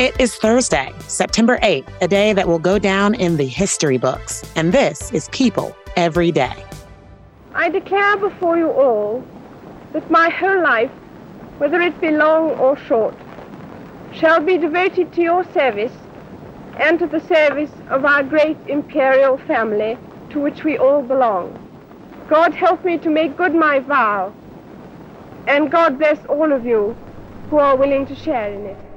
It is Thursday, September 8th, a day that will go down in the history books. And this is People Every Day. I declare before you all that my whole life, whether it be long or short, shall be devoted to your service and to the service of our great imperial family to which we all belong. God help me to make good my vow, and God bless all of you who are willing to share in it.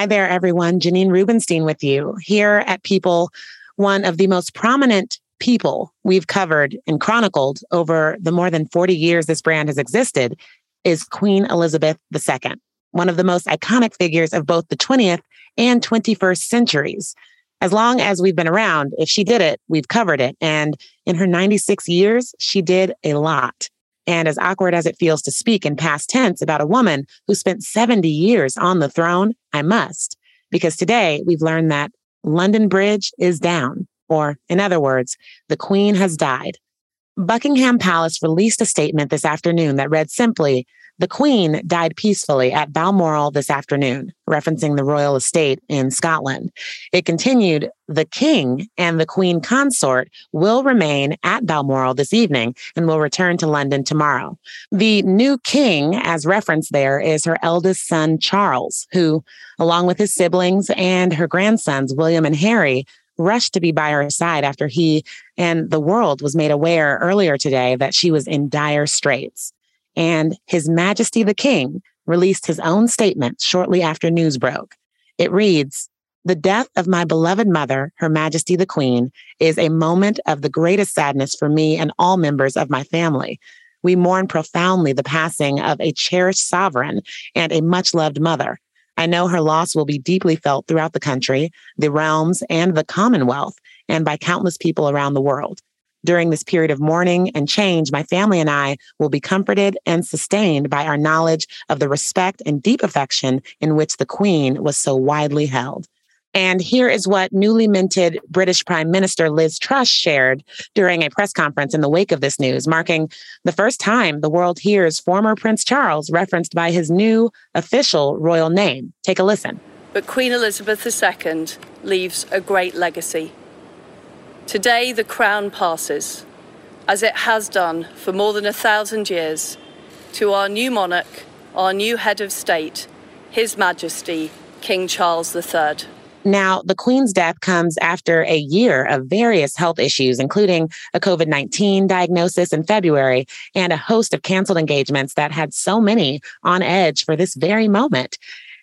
Hi there, everyone. Janine Rubenstein with you here at People, one of the most prominent people we've covered and chronicled over the more than 40 years this brand has existed is Queen Elizabeth II, one of the most iconic figures of both the 20th and 21st centuries. As long as we've been around, if she did it, we've covered it. And in her 96 years, she did a lot. And as awkward as it feels to speak in past tense about a woman who spent 70 years on the throne, I must, because today we've learned that London Bridge is down, or in other words, the Queen has died. Buckingham Palace released a statement this afternoon that read simply, the Queen died peacefully at Balmoral this afternoon, referencing the royal estate in Scotland. It continued, the King and the Queen consort will remain at Balmoral this evening and will return to London tomorrow. The new King, as referenced there, is her eldest son, Charles, who, along with his siblings and her grandsons, William and Harry, rushed to be by her side after he and the world was made aware earlier today that she was in dire straits and His Majesty the King released his own statement shortly after news broke. It reads, the death of my beloved mother, Her Majesty the Queen, is a moment of the greatest sadness for me and all members of my family. We mourn profoundly the passing of a cherished sovereign and a much loved mother. I know her loss will be deeply felt throughout the country, the realms, and the Commonwealth, and by countless people around the world. During this period of mourning and change, my family and I will be comforted and sustained by our knowledge of the respect and deep affection in which the Queen was so widely held. And here is what newly minted British Prime Minister Liz Truss shared during a press conference in the wake of this news, marking the first time the world hears former Prince Charles referenced by his new official royal name. Take a listen. But Queen Elizabeth II leaves a great legacy. Today, the crown passes, as it has done for more than a thousand years, to our new monarch, our new head of state, His Majesty, King Charles III. Now, the Queen's death comes after a year of various health issues, including a COVID 19 diagnosis in February and a host of canceled engagements that had so many on edge for this very moment.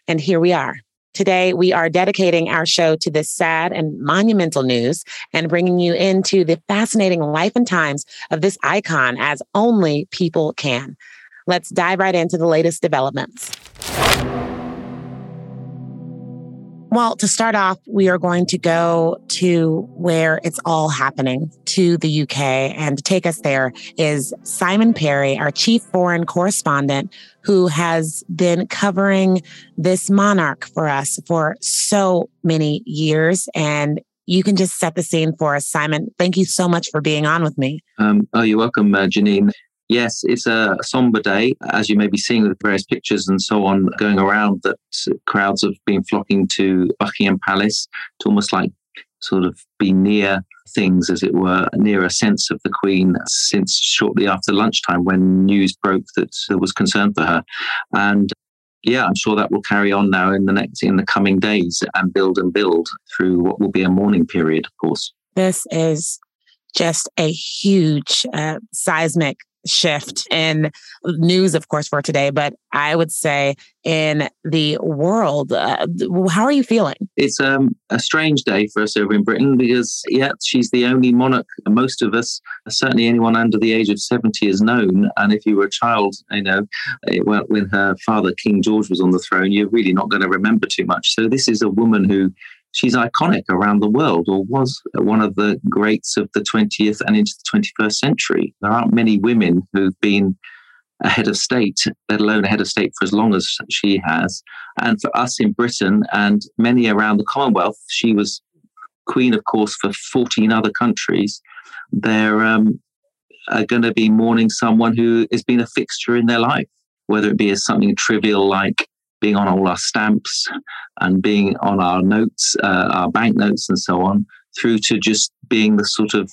And here we are, Today, we are dedicating our show to this sad and monumental news and bringing you into the fascinating life and times of this icon as only people can. Let's dive right into the latest developments. Well, to start off, we are going to go to where it's all happening, to the UK. And to take us there is Simon Perry, our chief foreign correspondent, who has been covering this monarch for us for so many years. And you can just set the scene for us, Simon. Thank you so much for being on with me. Um, oh, you're welcome, uh, Janine. Yes, it's a somber day, as you may be seeing with various pictures and so on going around, that crowds have been flocking to Buckingham Palace to almost like sort of be near things, as it were, near a sense of the Queen since shortly after lunchtime when news broke that there was concern for her. And yeah, I'm sure that will carry on now in the next in the coming days and build and build through what will be a mourning period, of course. This is just a huge uh, seismic shift in news, of course, for today, but I would say in the world. Uh, how are you feeling? It's um, a strange day for us over in Britain because, yeah, she's the only monarch most of us, certainly anyone under the age of 70, has known. And if you were a child, you know, eh, when her father, King George, was on the throne, you're really not going to remember too much. So this is a woman who she's iconic around the world or was one of the greats of the 20th and into the 21st century. There aren't many women who've been a head of state, let alone a head of state for as long as she has. And for us in Britain and many around the Commonwealth, she was queen, of course, for 14 other countries. They're um, going to be mourning someone who has been a fixture in their life, whether it be as something trivial like being on all our stamps and being on our notes, uh, our banknotes, and so on, through to just being the sort of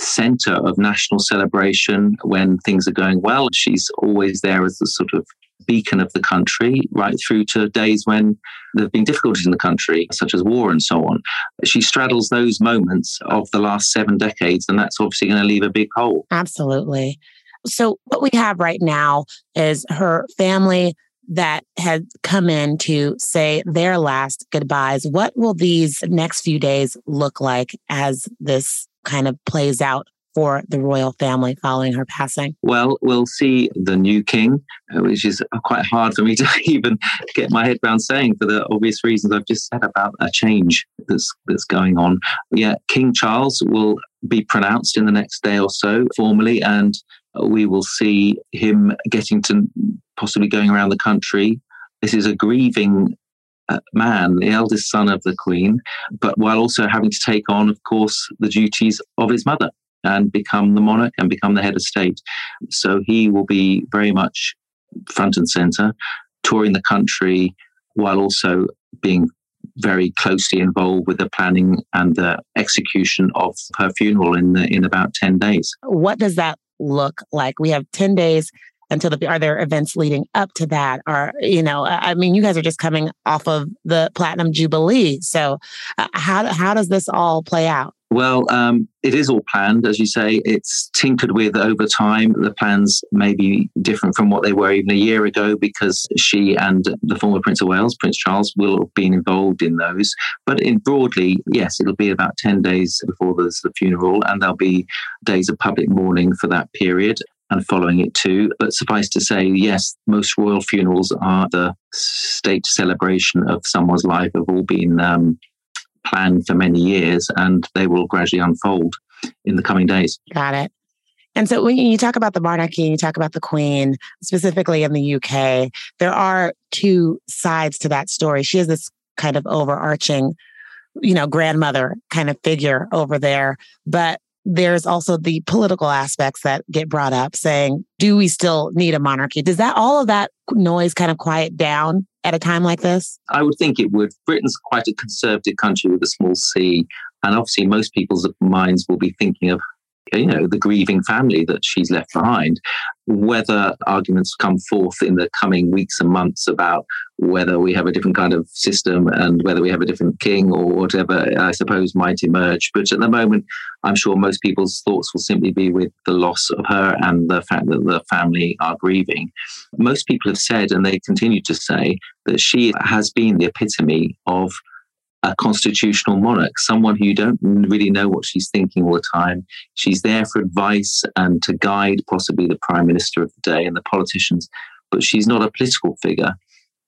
center of national celebration when things are going well. She's always there as the sort of beacon of the country, right through to days when there have been difficulties in the country, such as war and so on. She straddles those moments of the last seven decades, and that's obviously going to leave a big hole. Absolutely. So, what we have right now is her family that had come in to say their last goodbyes. What will these next few days look like as this kind of plays out for the royal family following her passing? Well, we'll see the new king, uh, which is quite hard for me to even get my head around saying for the obvious reasons I've just said about a change that's that's going on. Yeah, King Charles will be pronounced in the next day or so formally, and we will see him getting to possibly going around the country. This is a grieving uh, man, the eldest son of the Queen, but while also having to take on, of course, the duties of his mother and become the monarch and become the head of state. So he will be very much front and center, touring the country while also being very closely involved with the planning and the execution of her funeral in the, in about 10 days. What does that look like? We have 10 days until the are there events leading up to that? Or you know i mean you guys are just coming off of the platinum jubilee. So uh, how how does this all play out well, um, it is all planned, as you say. It's tinkered with over time. The plans may be different from what they were even a year ago because she and the former Prince of Wales, Prince Charles, will have been involved in those. But in broadly, yes, it'll be about 10 days before there's the funeral, and there'll be days of public mourning for that period and following it too. But suffice to say, yes, most royal funerals are the state celebration of someone's life, have all been um, planned for many years, and they will gradually unfold in the coming days. Got it. And so when you talk about the monarchy, you talk about the queen, specifically in the UK, there are two sides to that story. She has this kind of overarching, you know, grandmother kind of figure over there. But there's also the political aspects that get brought up saying, do we still need a monarchy? Does that all of that noise kind of quiet down at a time like this? I would think it would. Britain's quite a conservative country with a small c. And obviously, most people's minds will be thinking of you know, the grieving family that she's left behind. Whether arguments come forth in the coming weeks and months about whether we have a different kind of system and whether we have a different king or whatever, I suppose might emerge. But at the moment, I'm sure most people's thoughts will simply be with the loss of her and the fact that the family are grieving. Most people have said, and they continue to say, that she has been the epitome of a constitutional monarch, someone who you don't really know what she's thinking all the time. She's there for advice and to guide possibly the prime minister of the day and the politicians, but she's not a political figure.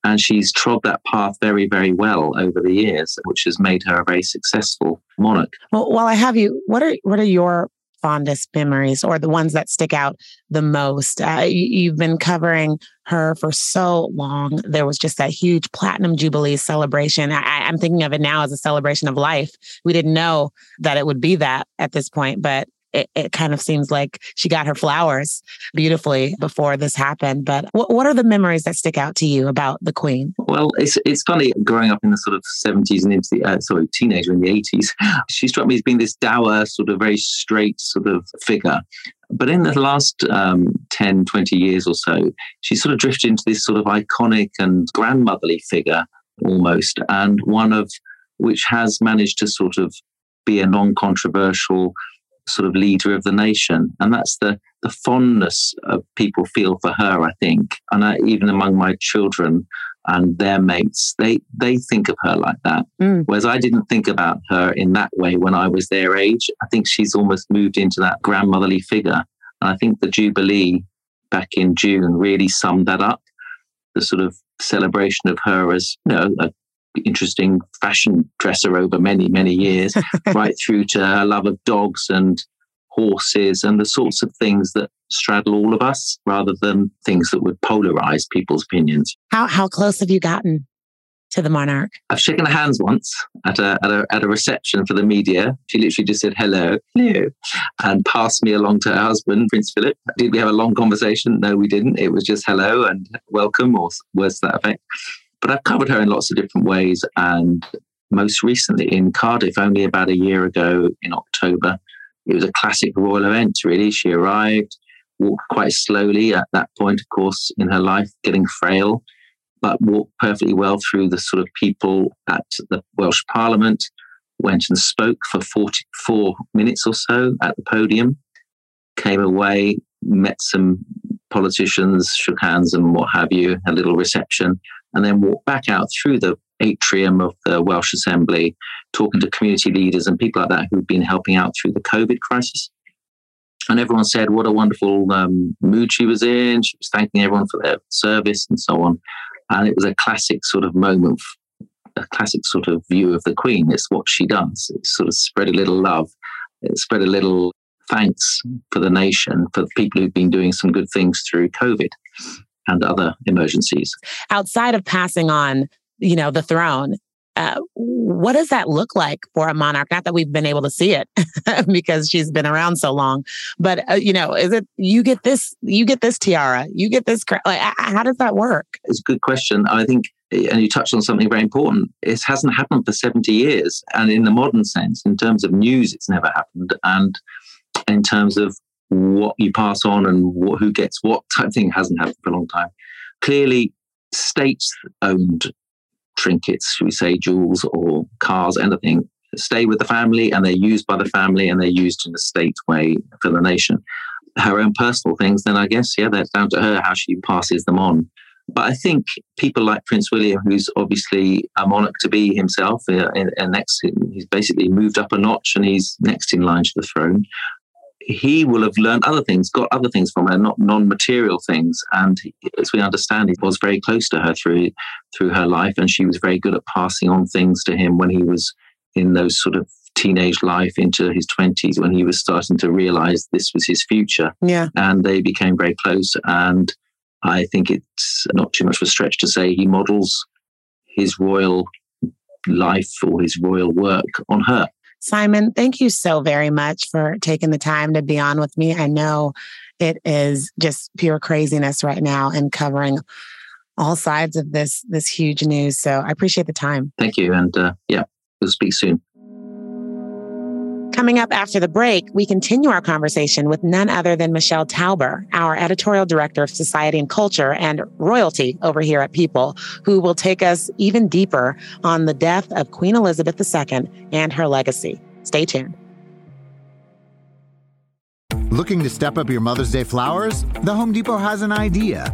And she's trod that path very, very well over the years, which has made her a very successful monarch. Well, while I have you, what are what are your fondest memories or the ones that stick out the most? Uh, you, have been covering her for so long. There was just that huge platinum jubilee celebration. I, I'm thinking of it now as a celebration of life. We didn't know that it would be that at this point, but it, it, kind of seems like she got her flowers beautifully before this happened. But what, what are the memories that stick out to you about the Queen? Well, it's it's funny growing up in the sort of 70s and into the uh, sorry teenager in the 80s. She struck me as being this dour, sort of very straight sort of figure. But in the last um, 10, 20 years or so, she sort of drifted into this sort of iconic and grandmotherly figure almost, and one of which has managed to sort of be a non controversial sort of leader of the nation. And that's the, the fondness of people feel for her, I think. And I, even among my children and their mates, they, they think of her like that. Mm. Whereas I didn't think about her in that way when I was their age. I think she's almost moved into that grandmotherly figure. And I think the Jubilee back in June really summed that up. The sort of celebration of her as you know a interesting fashion dresser over many, many years, right through to her love of dogs and horses and the sorts of things that straddle all of us rather than things that would polarize people's opinions. How, how close have you gotten? To the monarch. I've shaken hands once at a, at a at a reception for the media. She literally just said hello, hello, and passed me along to her husband, Prince Philip. Did we have a long conversation? No, we didn't. It was just hello and welcome, or words to that effect. But I've covered her in lots of different ways. And most recently in Cardiff, only about a year ago in October, it was a classic royal event, really. She arrived, walked quite slowly at that point, of course, in her life, getting frail, but walked perfectly well through the sort of people at the Welsh Parliament, went and spoke for 44 minutes or so at the podium, came away, met some politicians, shook hands and what have you, a little reception, and then walk back out through the atrium of the Welsh Assembly, talking to community leaders and people like that who've been helping out through the COVID crisis. And everyone said what a wonderful um, mood she was in. She was thanking everyone for their service and so on. And it was a classic sort of moment, a classic sort of view of the Queen. It's what she does. It's sort of spread a little love, spread a little thanks for the nation, for the people who've been doing some good things through COVID and other emergencies. Outside of passing on, you know, the throne, uh, what does that look like for a monarch? Not that we've been able to see it because she's been around so long, but uh, you know, is it you get this, you get this tiara, you get this? Like, how does that work? It's a good question. I think, and you touched on something very important. It hasn't happened for seventy years, and in the modern sense, in terms of news, it's never happened, and in terms of what you pass on and what, who gets what type thing hasn't happened for a long time. Clearly, states owned trinkets, should we say, jewels or cars, anything, stay with the family and they're used by the family and they're used in a state way for the nation. Her own personal things, then I guess, yeah, that's down to her how she passes them on. But I think people like Prince William, who's obviously a monarch to be himself, uh, and, and next, he's basically moved up a notch and he's next in line to the throne he will have learned other things, got other things from her, not non-material things. And as we understand, he was very close to her through through her life, and she was very good at passing on things to him when he was in those sort of teenage life into his 20s when he was starting to realize this was his future. Yeah. And they became very close. And i think it's not too much of a stretch to say he models his royal life or his royal work on her Simon, thank you so very much for taking the time to be on with me. I know it is just pure craziness right now and covering all sides of this this huge news. So I appreciate the time. Thank you, and uh, yeah, we'll speak soon. Coming up after the break, we continue our conversation with none other than Michelle Tauber, our editorial director of society and culture and royalty over here at People, who will take us even deeper on the death of Queen Elizabeth II and her legacy. Stay tuned. Looking to step up your Mother's Day flowers? The Home Depot has an idea.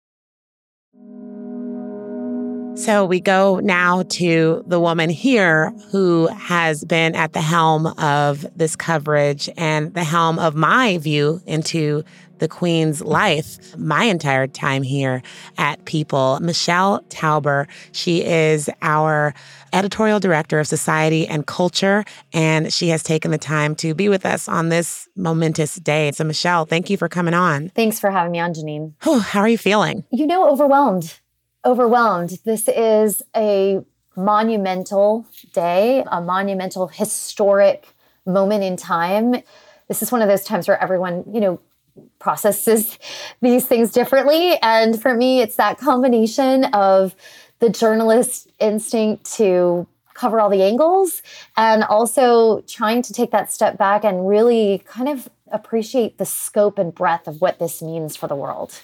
So we go now to the woman here who has been at the helm of this coverage and the helm of my view into the Queen's life my entire time here at People. Michelle Tauber, she is our editorial director of society and culture, and she has taken the time to be with us on this momentous day. So, Michelle, thank you for coming on. Thanks for having me on, Janine. how are you feeling? You know, overwhelmed overwhelmed. This is a monumental day, a monumental historic moment in time. This is one of those times where everyone, you know, processes these things differently. And for me, it's that combination of the journalist instinct to cover all the angles and also trying to take that step back and really kind of appreciate the scope and breadth of what this means for the world.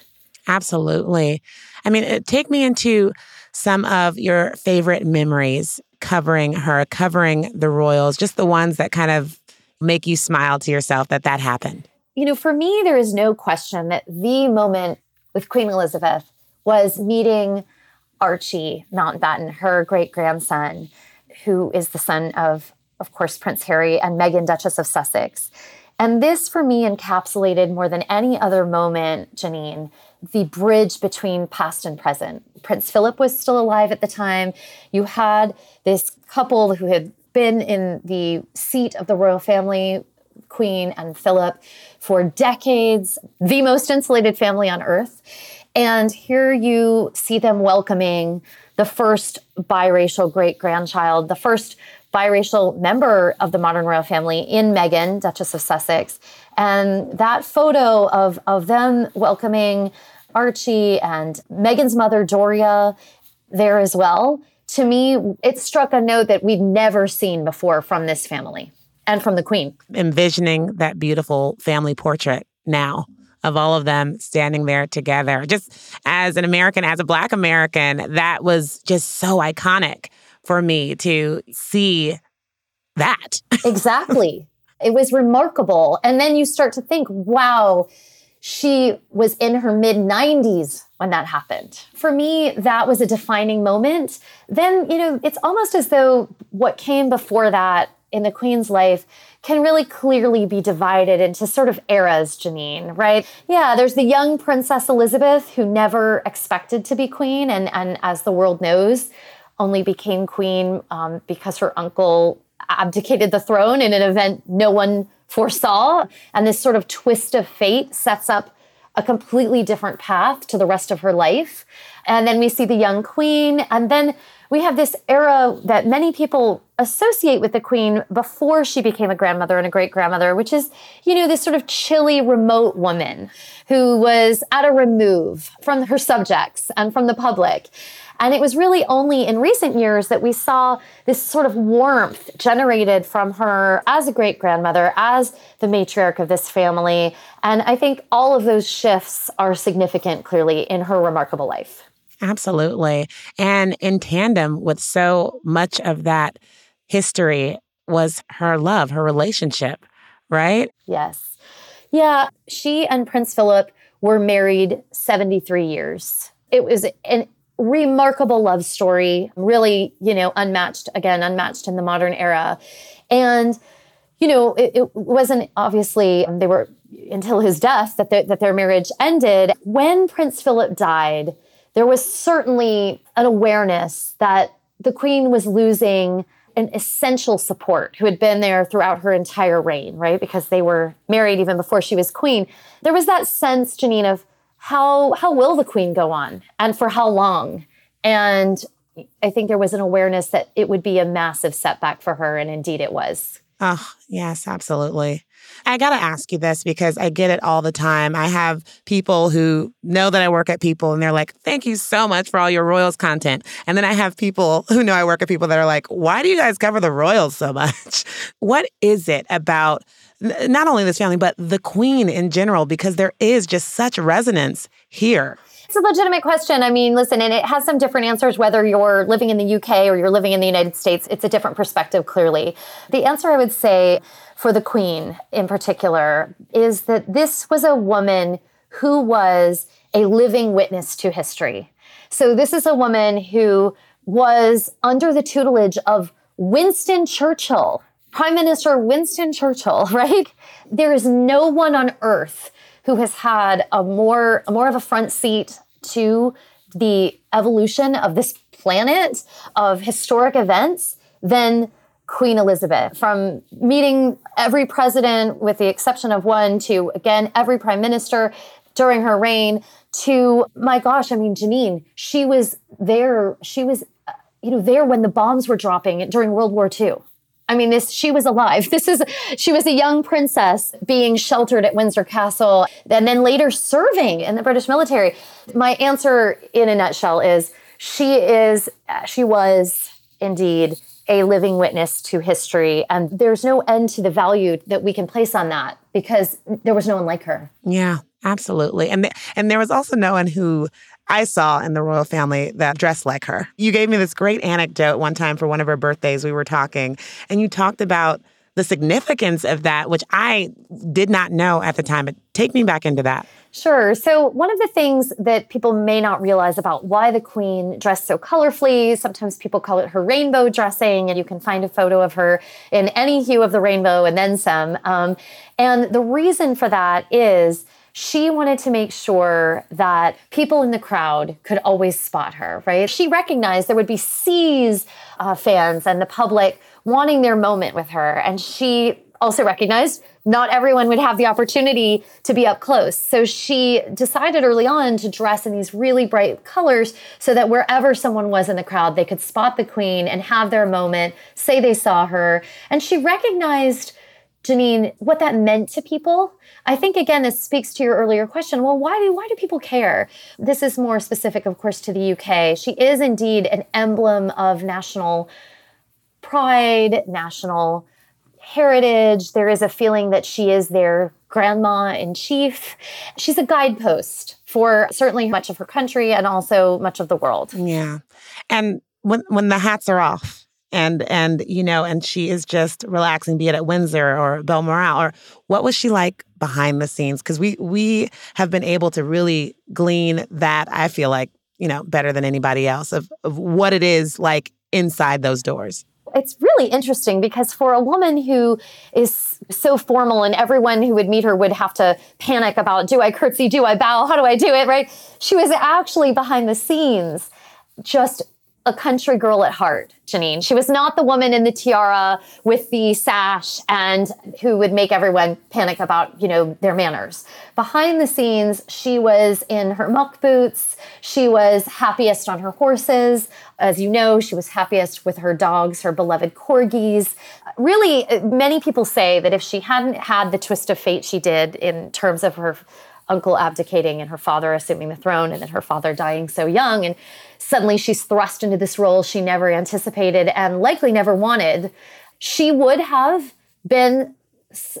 Absolutely. I mean, take me into some of your favorite memories covering her, covering the royals, just the ones that kind of make you smile to yourself that that happened. You know, for me, there is no question that the moment with Queen Elizabeth was meeting Archie Mountbatten, her great grandson, who is the son of, of course, Prince Harry and Meghan, Duchess of Sussex. And this, for me, encapsulated more than any other moment, Janine, the bridge between past and present. Prince Philip was still alive at the time. You had this couple who had been in the seat of the royal family, Queen and Philip, for decades, the most insulated family on earth. And here you see them welcoming the first biracial great grandchild, the first biracial member of the modern royal family in Meghan, Duchess of Sussex. And that photo of, of them welcoming Archie and Meghan's mother, Doria, there as well, to me, it struck a note that we've never seen before from this family and from the Queen. Envisioning that beautiful family portrait now of all of them standing there together. Just as an American, as a Black American, that was just so iconic for me to see that. exactly. It was remarkable. And then you start to think, wow, she was in her mid 90s when that happened. For me, that was a defining moment. Then, you know, it's almost as though what came before that in the Queen's life can really clearly be divided into sort of eras, Janine, right? Yeah, there's the young Princess Elizabeth who never expected to be queen, and, and as the world knows, only became queen um, because her uncle abdicated the throne in an event no one foresaw. And this sort of twist of fate sets up a completely different path to the rest of her life. And then we see the young queen. And then we have this era that many people associate with the queen before she became a grandmother and a great grandmother, which is, you know, this sort of chilly, remote woman who was at a remove from her subjects and from the public. And it was really only in recent years that we saw this sort of warmth generated from her as a great grandmother, as the matriarch of this family. And I think all of those shifts are significant, clearly, in her remarkable life. Absolutely. And in tandem with so much of that history was her love, her relationship, right? Yes. Yeah. She and Prince Philip were married 73 years. It was an remarkable love story, really, you know, unmatched, again, unmatched in the modern era. And, you know, it, it wasn't obviously, um, they were until his death that, the, that their marriage ended. When Prince Philip died, there was certainly an awareness that the Queen was losing an essential support who had been there throughout her entire reign, right? Because they were married even before she was queen. There was that sense, Janine, of how how will the queen go on and for how long and i think there was an awareness that it would be a massive setback for her and indeed it was oh yes absolutely I got to ask you this because I get it all the time. I have people who know that I work at People and they're like, thank you so much for all your Royals content. And then I have people who know I work at People that are like, why do you guys cover the Royals so much? What is it about not only this family, but the queen in general, because there is just such resonance here. It's a legitimate question. I mean, listen, and it has some different answers whether you're living in the UK or you're living in the United States. It's a different perspective, clearly. The answer I would say for the Queen in particular is that this was a woman who was a living witness to history. So, this is a woman who was under the tutelage of Winston Churchill, Prime Minister Winston Churchill, right? There is no one on earth who has had a more more of a front seat to the evolution of this planet of historic events than Queen Elizabeth. From meeting every president with the exception of one to again every prime minister during her reign to my gosh, I mean Janine, she was there, she was uh, you know there when the bombs were dropping during World War II I mean, this she was alive. This is she was a young princess being sheltered at Windsor Castle and then later serving in the British military. My answer in a nutshell is she is she was indeed a living witness to history and there's no end to the value that we can place on that because there was no one like her. Yeah, absolutely. And th- and there was also no one who I saw in the royal family that dressed like her. You gave me this great anecdote one time for one of her birthdays. We were talking, and you talked about the significance of that, which I did not know at the time. But take me back into that. Sure. So, one of the things that people may not realize about why the queen dressed so colorfully, sometimes people call it her rainbow dressing, and you can find a photo of her in any hue of the rainbow and then some. Um, and the reason for that is she wanted to make sure that people in the crowd could always spot her, right? She recognized there would be seas uh, fans and the public wanting their moment with her. And she also recognized not everyone would have the opportunity to be up close. So she decided early on to dress in these really bright colors so that wherever someone was in the crowd, they could spot the queen and have their moment, say they saw her. And she recognized Janine, what that meant to people. I think again, this speaks to your earlier question. Well, why do why do people care? This is more specific, of course, to the UK. She is indeed an emblem of national pride, national heritage. There is a feeling that she is their grandma in chief. She's a guidepost for certainly much of her country and also much of the world. Yeah. And when when the hats are off, and and you know and she is just relaxing be it at windsor or balmoral or what was she like behind the scenes? Because we we have been able to really glean that i feel like you know better than anybody else of, of what it is like inside those doors. It's really interesting because for a woman who is so formal and everyone who would meet her would have to panic about do I curtsy, do I bow, how do I do it, right? She was actually behind the scenes just a country girl at heart, Janine. She was not the woman in the tiara with the sash and who would make everyone panic about, you know, their manners. Behind the scenes, she was in her muck boots. She was happiest on her horses. As you know, she was happiest with her dogs, her beloved corgis. Really, uh, many people say that if she hadn't had the twist of fate she did in terms of her uncle abdicating and her father assuming the throne and then her father dying so young and suddenly she's thrust into this role she never anticipated and likely never wanted she would have been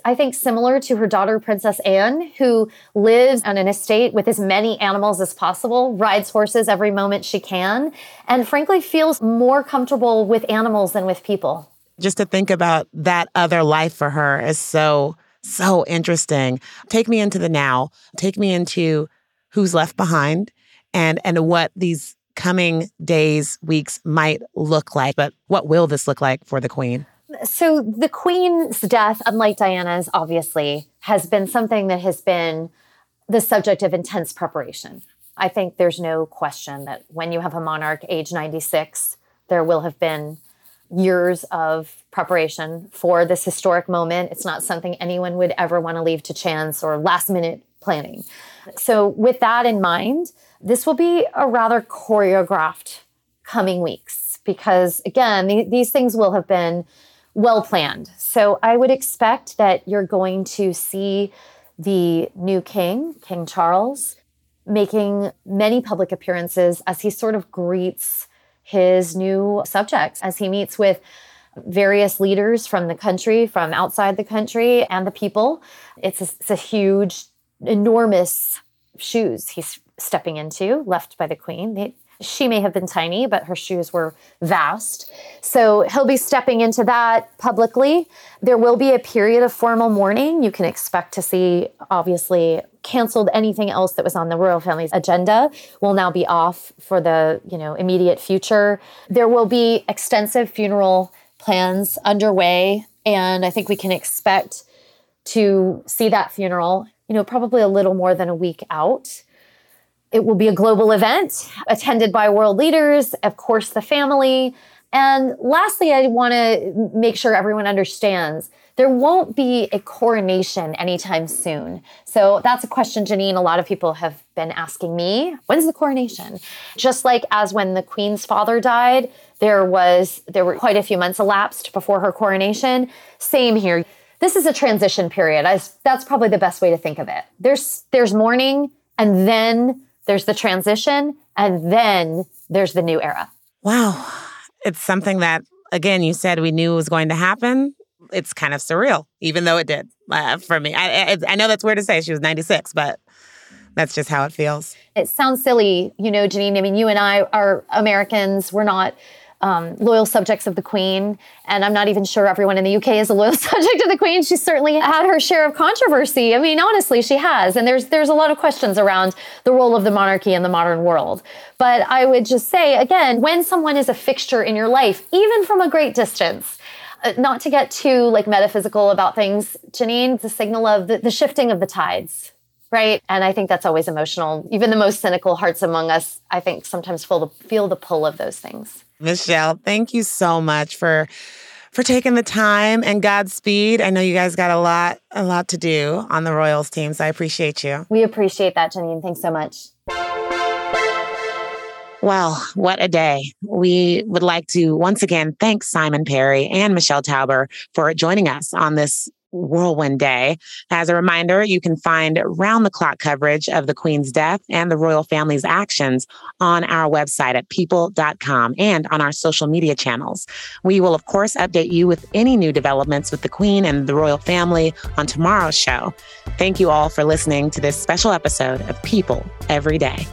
I think similar to her daughter, Princess Anne, who lives on an estate with as many animals as possible, rides horses every moment she can, and frankly feels more comfortable with animals than with people. Just to think about that other life for her is so so interesting. Take me into the now. Take me into who's left behind and and what these coming days, weeks might look like. But what will this look like for the queen? So the queen's death, unlike Diana's, obviously, has been something that has been the subject of intense preparation. I think there's no question that when you have a monarch age 96, there will have been years of preparation for this historic moment. It's not something anyone would ever want to leave to chance or last minute planning. So, with that in mind, this will be a rather choreographed coming weeks because, again, th- these things will have been well planned. So, I would expect that you're going to see the new king, King Charles, making many public appearances as he sort of greets his new subjects as he meets with various leaders from the country, from outside the country, and the people. It's a, it's a huge, enormous shoes he's stepping into, left by the queen. They, she may have been tiny, but her shoes were vast. So he'll be stepping into that publicly. There will be a period of formal mourning. You can expect to see, obviously, canceled anything else that was on the royal family's agenda will now be off for the you know immediate future. There will be extensive funeral plans underway, and I think we can expect to see that funeral, you know, probably a little more than a week out. It will be a global event attended by world leaders, of course, the family. And lastly, I want to make sure everyone understands there won't be a coronation anytime soon. So that's a question, Janine, a lot of people have been asking me. When's the coronation? Just like as when the Queen's father died, there was there were quite a few months elapsed before her coronation. Same here. This is a transition period. I, that's probably the best way to think of it. There's there's mourning and then there's the transition and then there's the new era. Wow. It's something that again you said we knew was going to happen it's kind of surreal, even though it did uh, for me. I, I, I know that's weird to say. She was 96, but that's just how it feels. It sounds silly, you know, Janine. I mean, you and I are Americans. We're not um, loyal subjects of the Queen, and I'm not even sure everyone in the UK is a loyal subject of the Queen. She certainly had her share of controversy. I mean, honestly, she has, and there's there's a lot of questions around the role of the monarchy in the modern world. But I would just say again, when someone is a fixture in your life, even from a great distance, uh, not to get too like metaphysical about things, Janine, a signal of the, the shifting of the tides, right? And I think that's always emotional. Even the most cynical hearts among us, I think, sometimes feel the feel the pull of those things. Michelle, thank you so much for for taking the time and Godspeed. I know you guys got a lot a lot to do on the Royals team, so I appreciate you. We appreciate that, Janine. Thanks so much. Well, what a day. We would like to once again thank Simon Perry and Michelle Tauber for joining us on this whirlwind day. As a reminder, you can find round the clock coverage of the Queen's death and the royal family's actions on our website at people.com and on our social media channels. We will, of course, update you with any new developments with the Queen and the royal family on tomorrow's show. Thank you all for listening to this special episode of People Every Day.